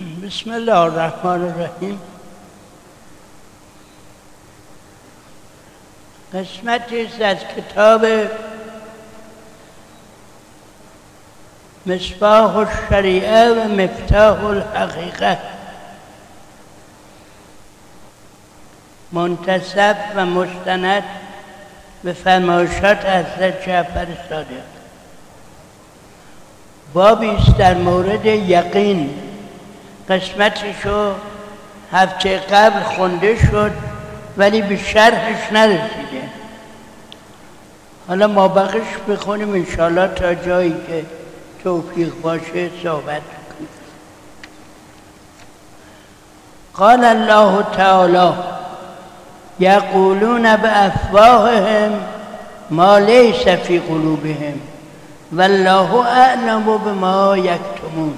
بسم الله الرحمن الرحیم. قسمتی از کتاب مصباح الشریعه و مفتاح الحقیقه. منتصب و مستند به فرمایشات حضرت جعفر صادق. بابی است در مورد یقین. قسمتشو هفته قبل خونده شد ولی به شرحش نرسیده. حالا ما بقیش بخونیم انشاءالله تا جایی که توفیق باشه صحبت کنیم. قال الله تعالی یقولون افواههم ما لیس فی قلوبهم والله اعلم بما یکتمون.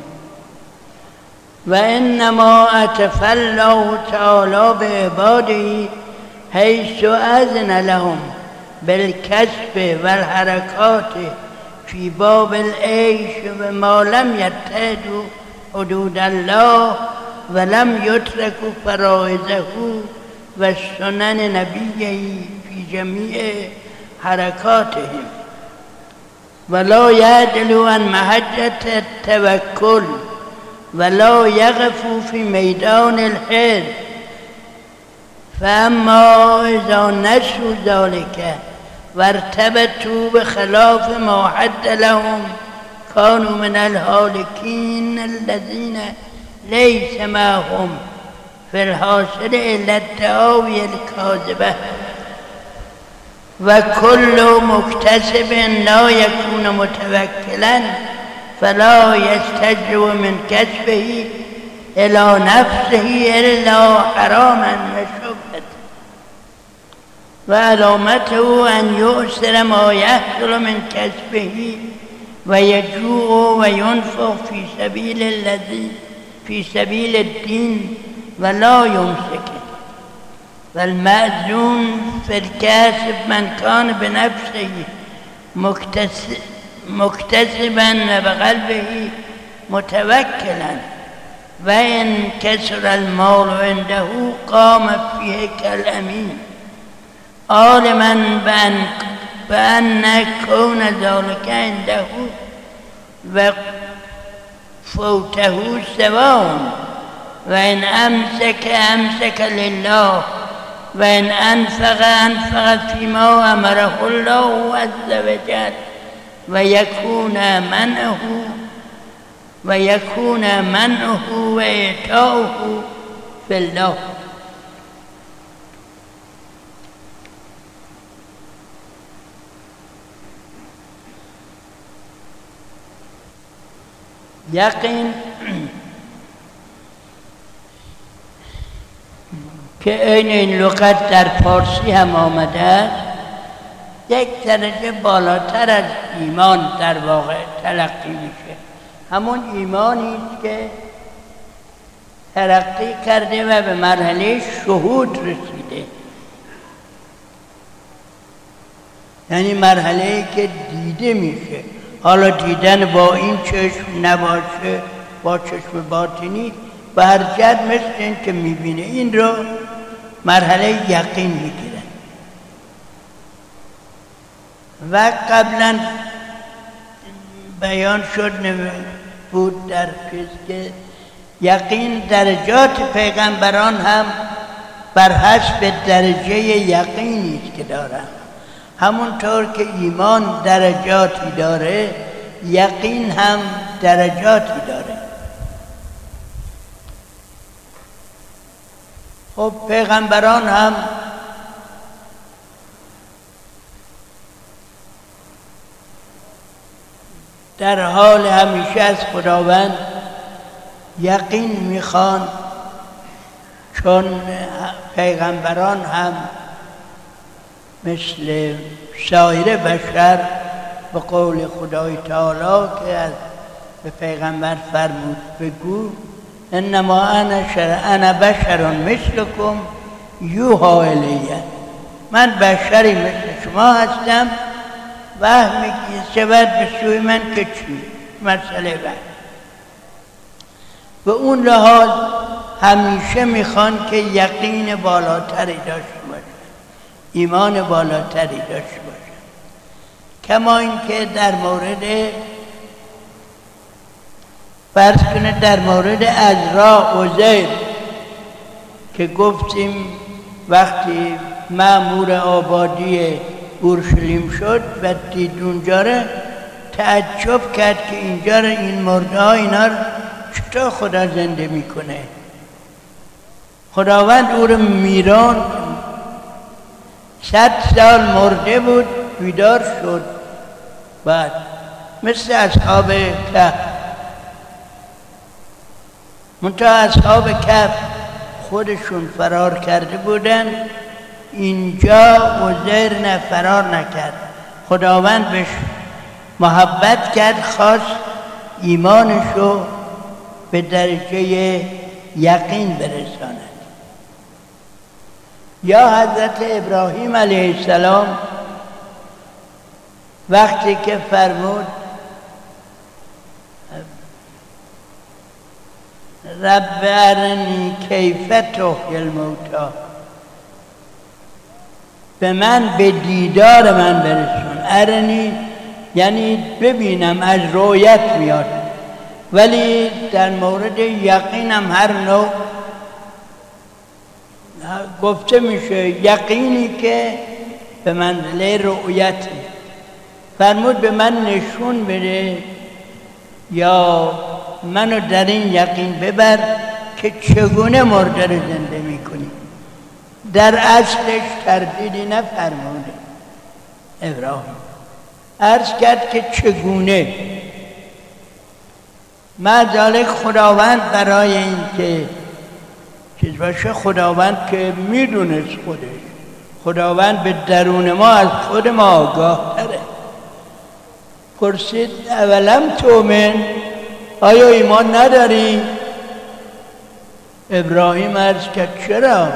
و انما اتف الله تعالی به عباده حیث اذن لهم بالکسب والحرکات فی باب العیش و ما لم یتهدوا حدود الله ولم یترکوا فرائضه و سنن نبیه فی جمیع حرکاتهم ولا یعدلوا عن محجة التوکل ولا يغفوا في ميدان الحرب فأما إذا نسوا ذلك وارتبتوا بخلاف ما حد لهم كانوا من الهالكين الذين ليس معهم في الحاصل إلا التآوي الكاذبة. وكل مكتسب لا يكون متوكلا فلا يستجو من كسبه إلى نفسه إلا حراما وشبهة وعلامته أن يؤثر ما يحصل من كسبه ويجوع وينفق في سبيل الذي في سبيل الدين ولا يمسكه والمأذون في الكاسب من كان بنفسه مكتسب مكتسبا بقلبه متوكلا. وإن كسر المال عنده قام فيه كالأمين. عالما بأن, بأن كون ذلك عنده وفوته سواء. وإن أمسك أمسك لله. وإن أنفق أنفق فيما أمره الله عز وجل. ويكون منعه ويكون منعه وإعطاؤه في الله. یقین که عین این لغت در فارسی هم آمده. است یک درجه بالاتر از ایمان در واقع تلقی میشه. همون ایمانی که ترقی کرده و به مرحله شهود رسیده. یعنی مرحله که دیده میشه. حالا دیدن با این چشم نباشه با چشم باطنی به هر جد مثل این که می‌بینه این رو مرحله یقین می‌گیره. و قبلا بیان شد بود در چیز که یقین درجات پیغمبران هم بر حسب درجه یقینی که دارن. همونطور که ایمان درجاتی داره یقین هم درجاتی داره. خب پیغمبران هم در حال همیشه از خداوند یقین می‌خوان چون پیغمبران هم مثل سایر بشر به قول خدای تعالی که از به پیغمبر فرمود بگو انما انا شر انا بشر مثلکم یوها الیه من بشری مثل شما هستم وهمی که شود به سوی من که چی مسئله بعد و اون لحاظ همیشه می‌خوان که یقین بالاتری داشته باشه ایمان بالاتری داشته باشه کما اینکه در مورد فرض کنه در مورد ازرا عزیر که گفتیم وقتی معمور آبادی اورشلیم شد و دید اونجا رو تعجب کرد که اینجا رو این مرده ها اینا رو چطور خدا زنده می‌کنه. خداوند او رو میران صد سال مرده بود بیدار شد. بعد مثل اصحاب کف منتها اصحاب کف خودشون فرار کرده بودن. اینجا وزیر نه فرار نکرد. خداوند بهش محبت کرد خواست ایمانشو به درجه یقین برساند. یا حضرت ابراهیم علیه السلام وقتی که فرمود رب ارنی کیف تحیی الموتا به من به دیدار من برسون. ارنی یعنی ببینم از رویت میاد. ولی در مورد یقینم هر نوع گفته میشه یقینی که به منزله رؤیت فرمود به من نشون بده یا منو در این یقین ببر که چگونه مرده رو زنده می‌کنی. در اصلش تردیدی نفرموده. ابراهیم عرض کرد که چگونه؟ مجالک خداوند برای این که چیز باشه خداوند که می‌دونست خودش. خداوند به درون ما از خود ما آگاه تره. پرسید اولم تومن آیا ایمان نداری؟ ابراهیم عرض کرد چرا؟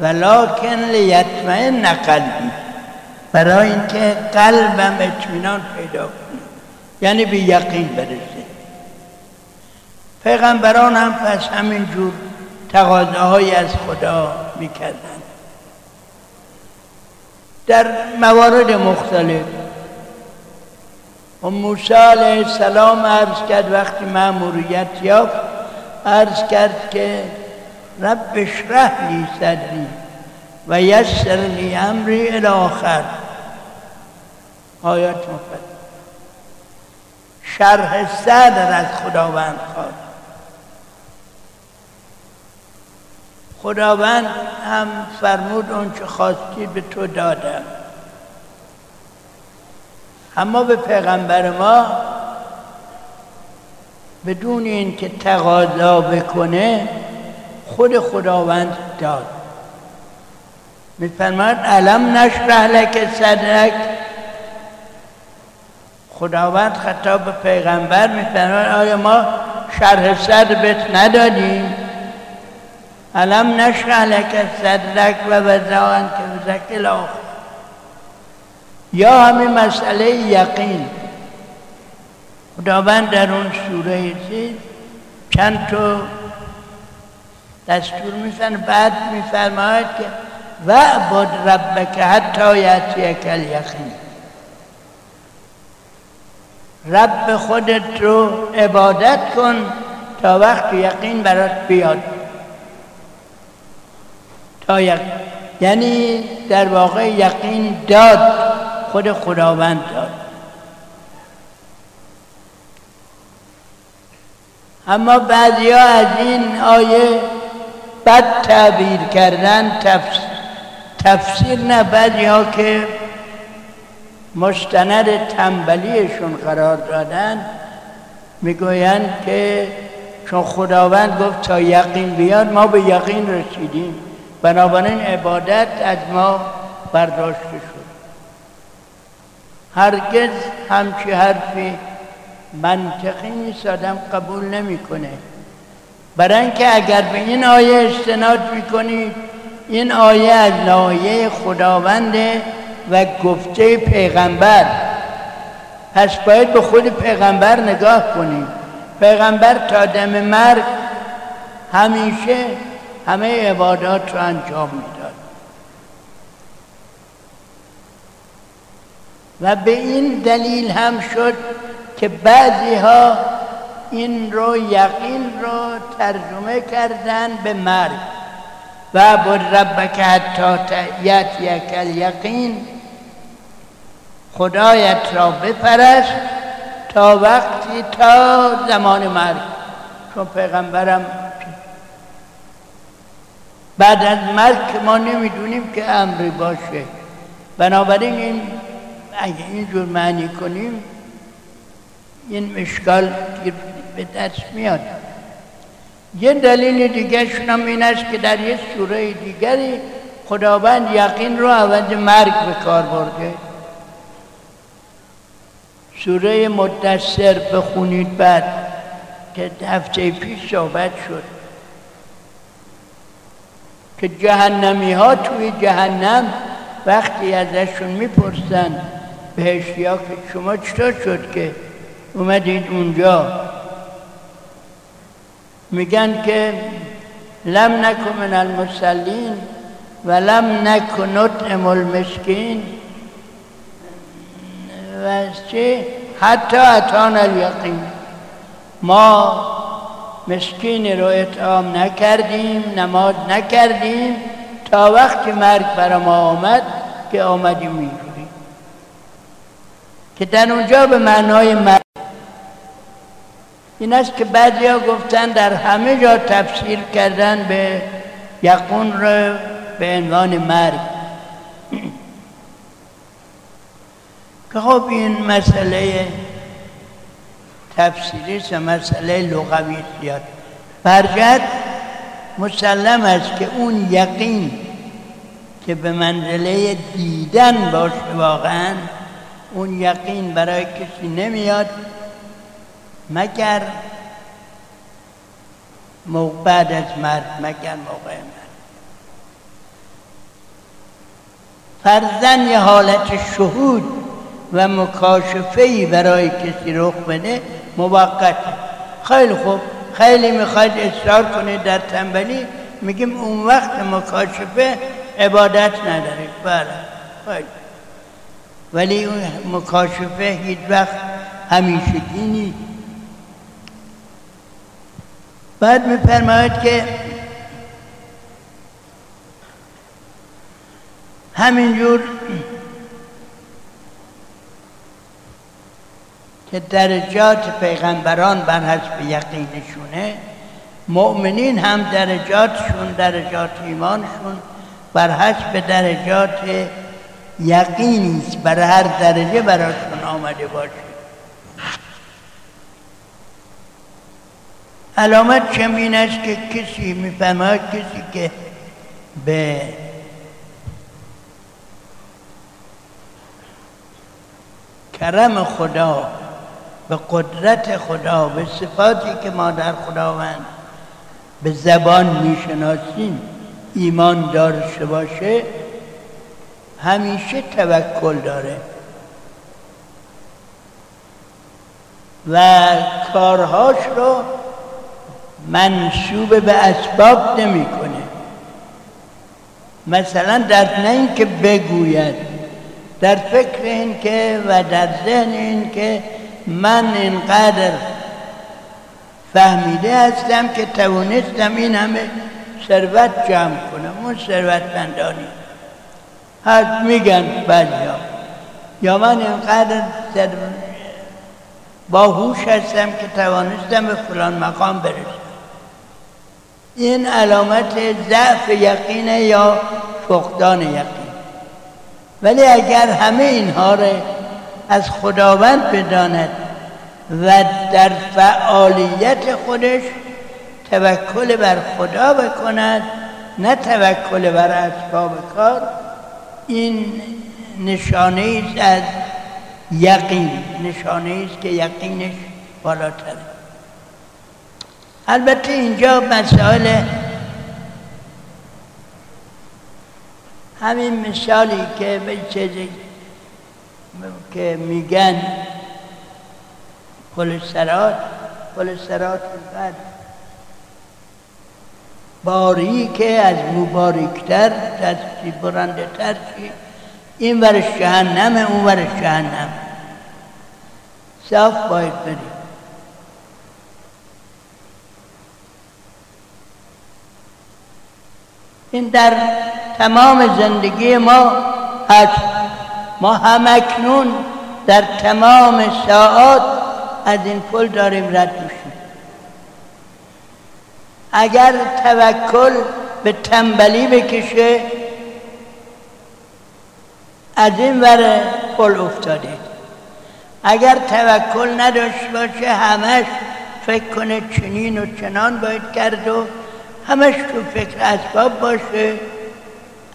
ولکن لیطمئن قلبی. برای اینکه قلبم اطمینان پیدا کنه. یعنی به یقین برسه. پیغمبران هم پس همینجور تقاضاهایی از خدا می‌کردن در موارد مختلف. و موسی علیه السلام عرض کرد وقتی معموریت یافت عرض کرد که رب اشرح لی صدری و یسر لی امری الاخر آیات مفت شرح صدر از خداوند خواست خداوند هم فرمود اون چه خواستی به تو دادم. اما به پیغمبر ما بدون اینکه تقاضا بکنه خود خداوند داد. میفرماید علم نشرح لک صدرک. خداوند خطاب به پیغمبر میفرماید آیا ما شرح صدر بهت ندادیم؟ علم نشرح لک صدرک و وضعان که وزک یا همین مسئله یقین. خداوند در اون سوره چیز چند تا دستور میفرن بعد میفرماید که وعبد ربک حتی یعطیک الیقین رب خودت رو عبادت کن تا وقت یقین برات بیاد. تا یقین یعنی در واقع یقین داد خود خداوند داد. اما بعضی ها از این آیه بد تعبیر کردن تفسیر, تفسیر نه بعضی ها که مستند تنبلیشون قرار دادن می‌گویند که چون خداوند گفت تا یقین بیاد ما به یقین رسیدیم. بنابراین عبادت از ما برداشته شد. هرگز همچی حرفی منطقی نیست آدم قبول نمی‌کنه. برای اینکه اگر به این آیه استناد می‌کنید این آیه از لایه خداونده و گفته پیغمبر. پس باید به خود پیغمبر نگاه کنیم. پیغمبر تا دم مرگ همیشه همه عبادات رو انجام می‌داد. و به این دلیل هم شد که بعضی ها این رو یقین رو ترجمه کردن به مرگ. و بود ربک حتی یک یقین خدایت را بپرست تا وقتی تا زمان مرگ. چون پیغمبرم بعد از مرگ ما نمی‌دونیم که امری باشه. بنابراین این اگه اینجور معنی کنیم این مشکال به دست میاد. یه دلیل دیگه هم این است که در یه سوره دیگری خداوند یقین رو عوض مرگ به کار برده. سوره مدثر بخونید بعد که هفته پیش صحبت شد. که جهنمی ها توی جهنم وقتی ازشون می‌پرسن بهشتی ها که شما چطور شد که اومدید اونجا؟ میگن که لم نکن من المسلین و لم نکن نطعم المسکین. و چه حتی اتان الیقین. ما مسکین رو اطعام نکردیم نماز نکردیم تا وقتی مرگ بر ما آمد که آمدیم اینجوری. که در اونجا به معنای مرگ این است که بعضی ها گفتن در همه جا تفسیر کردن به یقون رو به عنوان مرگ. که خب این مسئله تفسیری است مسئله لغوی زیاد. برجت مسلم است که اون یقین که به منزله دیدن باشه واقعا اون یقین برای کسی نمیاد. مگر بعد از مرد مگر موقع مرد فرزن یه حالت شهود و مکاشفه برای کسی رخ بده موقت. خیلی خوب. خیلی می‌خواید اصرار کنید در تنبلی؟ میگیم اون وقت مکاشفه عبادت ندارید بله. خیلی. ولی اون مکاشفه هیچ وقت همیشه نیست. بعد میفرماید که همینجور که درجات پیغمبران بر حسب یقینشونه مؤمنین هم درجاتشون درجات ایمانشون بر حسب درجات یقینی بر هر درجه براشون آمده باشه. علامت چمین است که کسی می‌فهمد کسی که به کرم خدا به قدرت خدا به صفاتی که ما در خداوند به زبان می‌شناسیم ایمان داشته باشه همیشه توکل داره. و کارهاش رو منصوب به اسباب نمی‌کنه. مثلا در نه اینکه بگوید در فکر این که و در ذهن این که من اینقدر فهمیده هستم که توانستم این همه ثروت جمع کنم. اون ثروتمندانی. هست میگن بعضی یا من اینقدر باهوش هستم که توانستم به فلان مقام برسم. این علامت ضعف یقینه یا فقدان یقین. ولی اگر همه اینها را از خداوند بداند و در فعالیت خودش توکل بر خدا بکند نه توکل بر اسباب کار این نشانه است از یقین. نشانه است که یقینش بالاتره. البته اینجا مسائل همین مثالی که به چیزی که میگن پل سرات بعد باریک از مبارکتر دستی برنده تر چی؟ این ورش جهنم اون ورش جهنم صاف باید بریم. این در تمام زندگی ما هست. ما همکنون در تمام ساعات از این پل داریم رد میشیم. اگر توکل به تنبلی بکشه از این ور پل افتاده. اگر توکل نداشت باشه همش فکر کنه چنین و چنان باید کرد و همش تو فکر اسباب باشه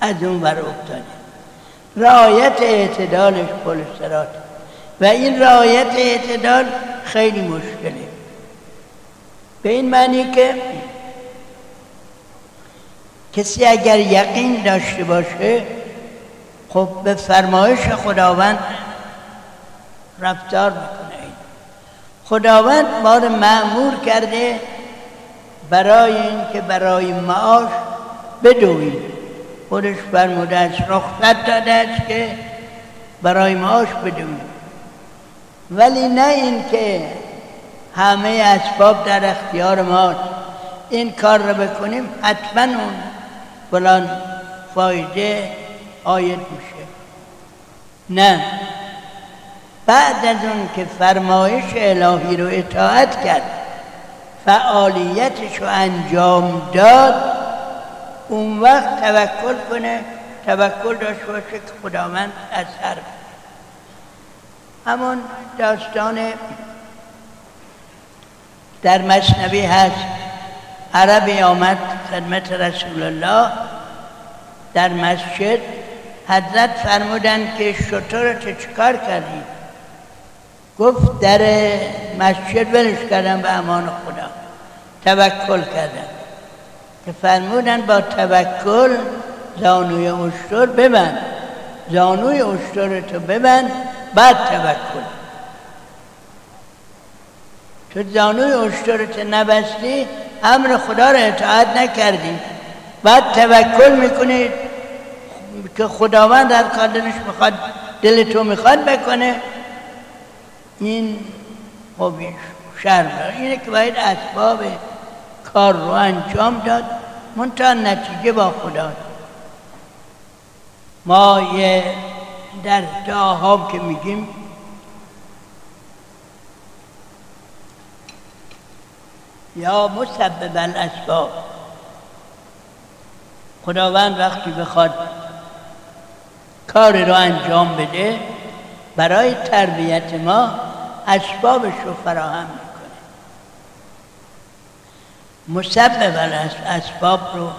از اون ور افتاده. رعایت اعتدالش پل سرات و این رعایت اعتدال خیلی مشکله. به این معنی که کسی اگر یقین داشته باشه خب به فرمایش خداوند رفتار می‌کنه. خداوند ما رو معمور کرده برای اینکه برای معاش بدویم خودش فرموده است رخصت داده است که برای معاش بدویم ولی نه اینکه همه اسباب در اختیار ماست. این کار رو بکنیم حتما اون فلان فایده آید میشه. نه. بعد از اون که فرمایش الهی رو اطاعت کرد فعالیتش رو انجام داد اون وقت توکل کنه توکل داشته باشه که خداوند از هر همون داستان در مصنبی هست. عربی آمد خدمت رسول الله در مسجد. حضرت فرمودن که شطور تو چکار کردی؟ گفت در مسجد ولش کردم به امان خدا. توکل کردم. که فرمودن با توکل زانوی اشتر ببند. زانوی اشتر تو ببند بعد توکل. تو زانوی اشتر تو نبستی امر خدا رو اطاعت نکردی. بعد توکل می‌کنی که خداوند در کار دلش می‌خواد دل تو می‌خواد بکنه. این خوبیش شرم اینه که باید اسباب کار رو انجام داد. منتها نتیجه با خدا ما یه در دعاها که میگیم یا مسبب الاسباب. خداوند وقتی بخواد کاری رو انجام بده برای تربیت ما اسبابش رو فراهم می‌کنه. مسبب اسباب رو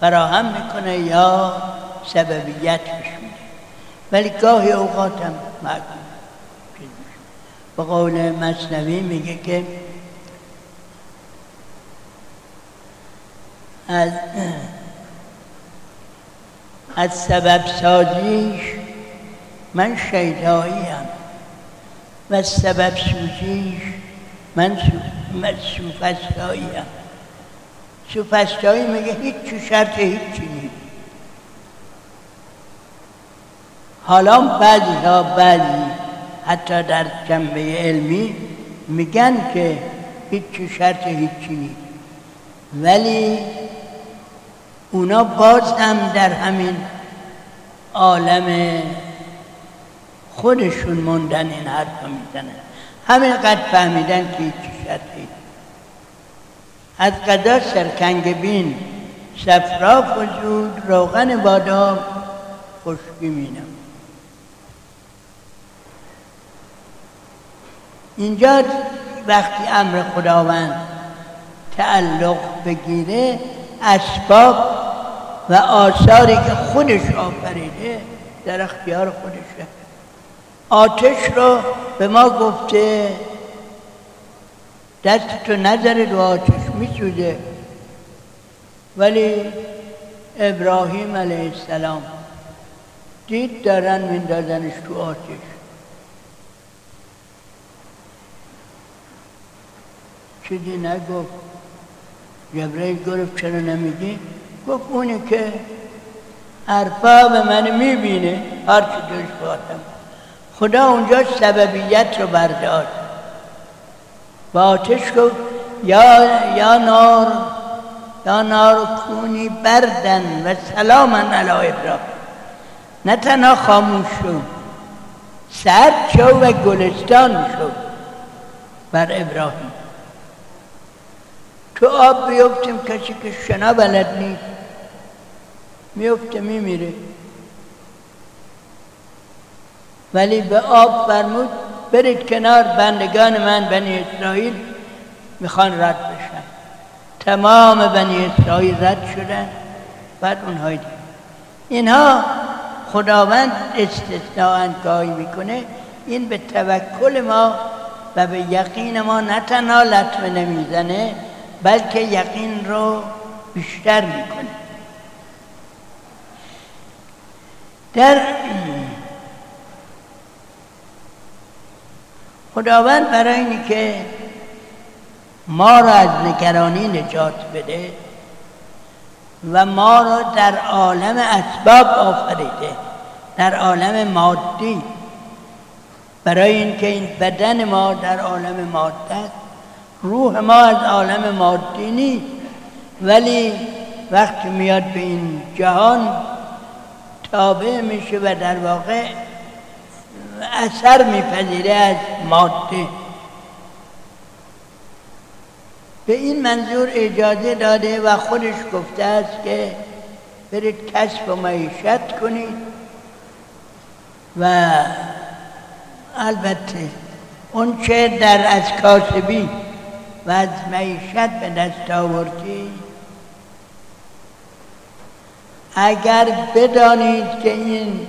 فراهم می‌کنه یا سببیت میشه ولی گاهی اوقات هم معکوم به قول مصنوی میگه که از از سبب سازیش من شیداییم و سبب سوزیش. من سوفستاییم سوفستایی میگه هیچ شرط هیچی نیست. حالا بعضی ها بعضی حتی در جنبه علمی میگن که هیچ شرط هیچی نیست. ولی اونا باز هم در همین عالم خودشون موندن این حرف می‌زنن. همین قد فهمیدن که هیچی شرطی از قدا سرکنگ بین سفرا فزود روغن بادام خشکی مینم. اینجا وقتی امر خداوند تعلق بگیره اسباب و آثاری که خودش آفریده در اختیار خودشه. آتش رو به ما گفته دست تو نظر دو آتش میسوزه. ولی ابراهیم علیه السلام دید دارن میندازنش تو آتش. چیزی نگفت. جبرئیل گفت چرا نمیگی؟ گفت اونی که ارباب من می‌بینه هر چی دوش بادم خدا اونجا سببیت رو برداشت. با آتش گفت یا, یا نار یا نار کونی بردن و سلاما علی ابراهیم. نه تنها خاموش شد سرد شد و گلستان شد بر ابراهیم. تو آب بیفتیم کسی که شنا بلد نیست. میفته میمیره. ولی به آب فرمود برید کنار بندگان من بنی اسرائیل می‌خوان رد بشن. تمام بنی اسرائیل رد شدن بعد اونهای دید اینها خداوند استثناء انگاهی می‌کنه این به توکل ما و به یقین ما نه تنها لطمه نمی‌زنه بلکه یقین رو بیشتر می‌کنه. در خداوند برای اینی که ما را از نگرانی نجات بده و ما را در عالم اسباب آفریده در عالم مادی. برای اینکه این بدن ما در عالم ماده است. روح ما از عالم مادی نیست. ولی وقتی میاد به این جهان تابع میشه و در واقع اثر میپذیره از ماده. به این منظور اجازه داده و خودش گفته است که برید کسب و معیشت کنید و البته اون چه در از کاسبی و از معیشت به دست آوردی اگر بدانید که این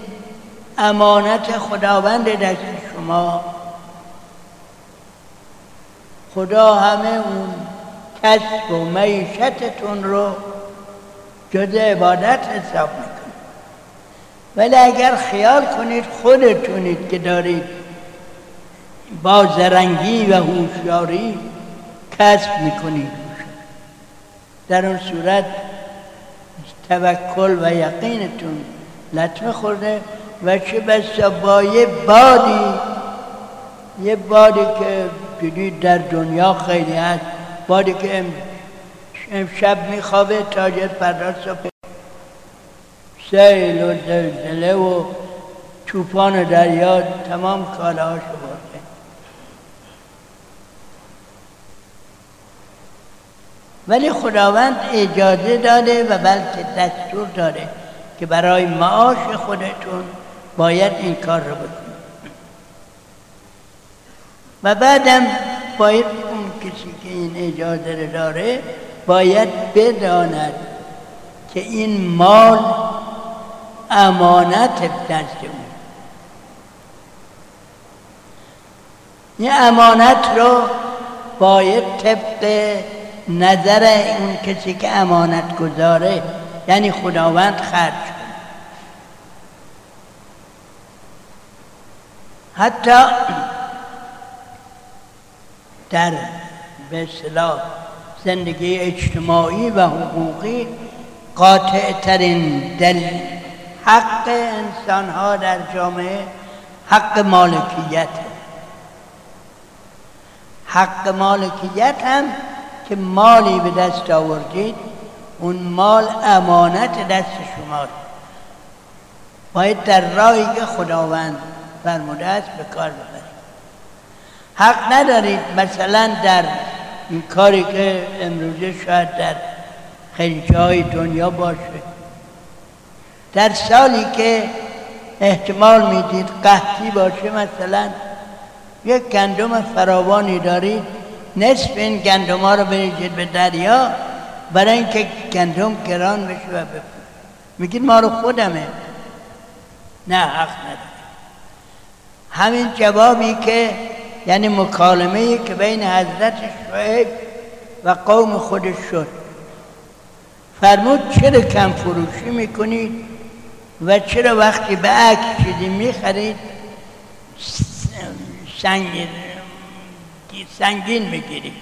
امانت خداوند دست شما. خدا همه اون کسب و معیشتتون رو جز عبادت حساب می‌کنه. ولی اگر خیال کنید خودتونید که دارید با زرنگی و هوشیاری کسب می‌کنید. در اون صورت توکل و یقینتون لطمه خورده. و چه بسا با یه بادی یه بادی که جدید در دنیا خیلی هست بادی که امشب میخوابه تاجر فردا صبح سیل و زلزله و توفان دریا تمام کالاهاشو برده. ولی خداوند اجازه داده و بلکه دستور داره که برای معاش خودتون باید این کار رو بکنید و بعدم باید اون کسی که این اجازه داره باید بداند که این مال امانت دست اون این امانت رو باید طبق نظر اون کسی که امانت گذاره یعنی خداوند خرج حتی در به زندگی اجتماعی و حقوقی قاطع ترین دل حق انسان ها در جامعه حق مالکیت. حق مالکیت هم که مالی به دست آوردید اون مال امانت دست شماست. باید در راهی خداوند فرموده است به کار ببرید حق ندارید مثلا در این کاری که امروزه شاید در خیلی جای دنیا باشه. در سالی که احتمال می‌دید قحطی باشه مثلا یک گندم فراوانی دارید نصف این گندم ها رو بریزید به دریا برای اینکه گندم گران بشه و بفروش میگید ما رو خودمه. نه حق نداره همین جوابی که یعنی مکالمه که بین حضرت شعیب و قوم خودش شد. فرمود چرا کم فروشی می‌کنید و چرا وقتی به عکس چیزی می‌خرید سنگین سنگین می‌گیرید؟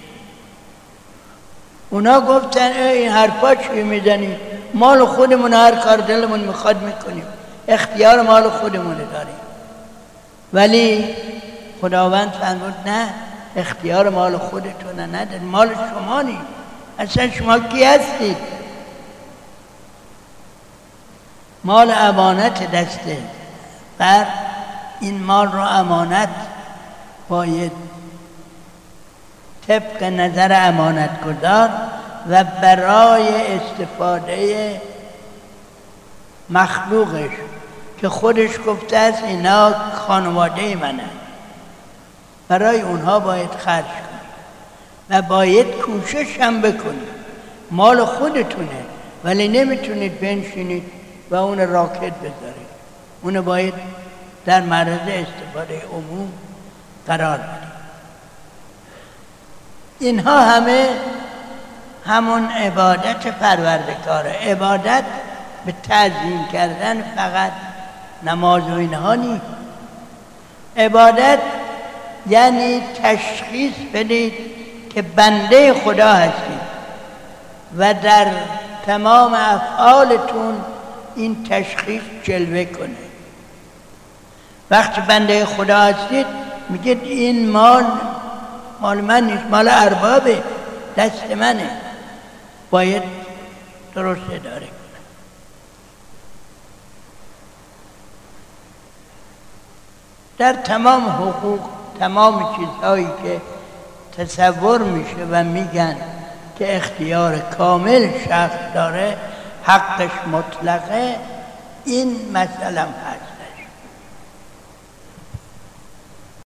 اونا گفتن این حرفا چی می‌زنی؟ مال خودمون هر کار دلمون می‌خواد می‌کنیم. اختیار مال خودمونه داریم. ولی خداوند فرمود نه اختیار مال خودتونه نداری مال شما نی اصلا شما کی هستید؟ مال امانت دسته. بر این مال رو امانت باید طبق نظر امانت گذار و برای استفاده مخلوقش. که خودش گفته است اینا خانواده منه. برای اونها باید خرج کنید و باید کوشش هم بکنید مال خودتونه ولی نمی‌تونید بنشینید و اون راکت بذارید. اون باید در معرض استفاده عموم قرار بدید. اینها همه همون عبادت پروردگاره. عبادت به تعظیم کردن فقط نماز و اینها نیست. عبادت یعنی تشخیص بدید که بنده خدا هستید و در تمام افعالتون این تشخیص جلوه کنه. وقتی بنده خدا هستید میگید این مال مال من نیست مال اربابه دست منه. باید درست اداره در تمام حقوق تمام چیزهایی که تصور میشه و میگن که اختیار کامل شخص داره حقش مطلقه این مسئله هست.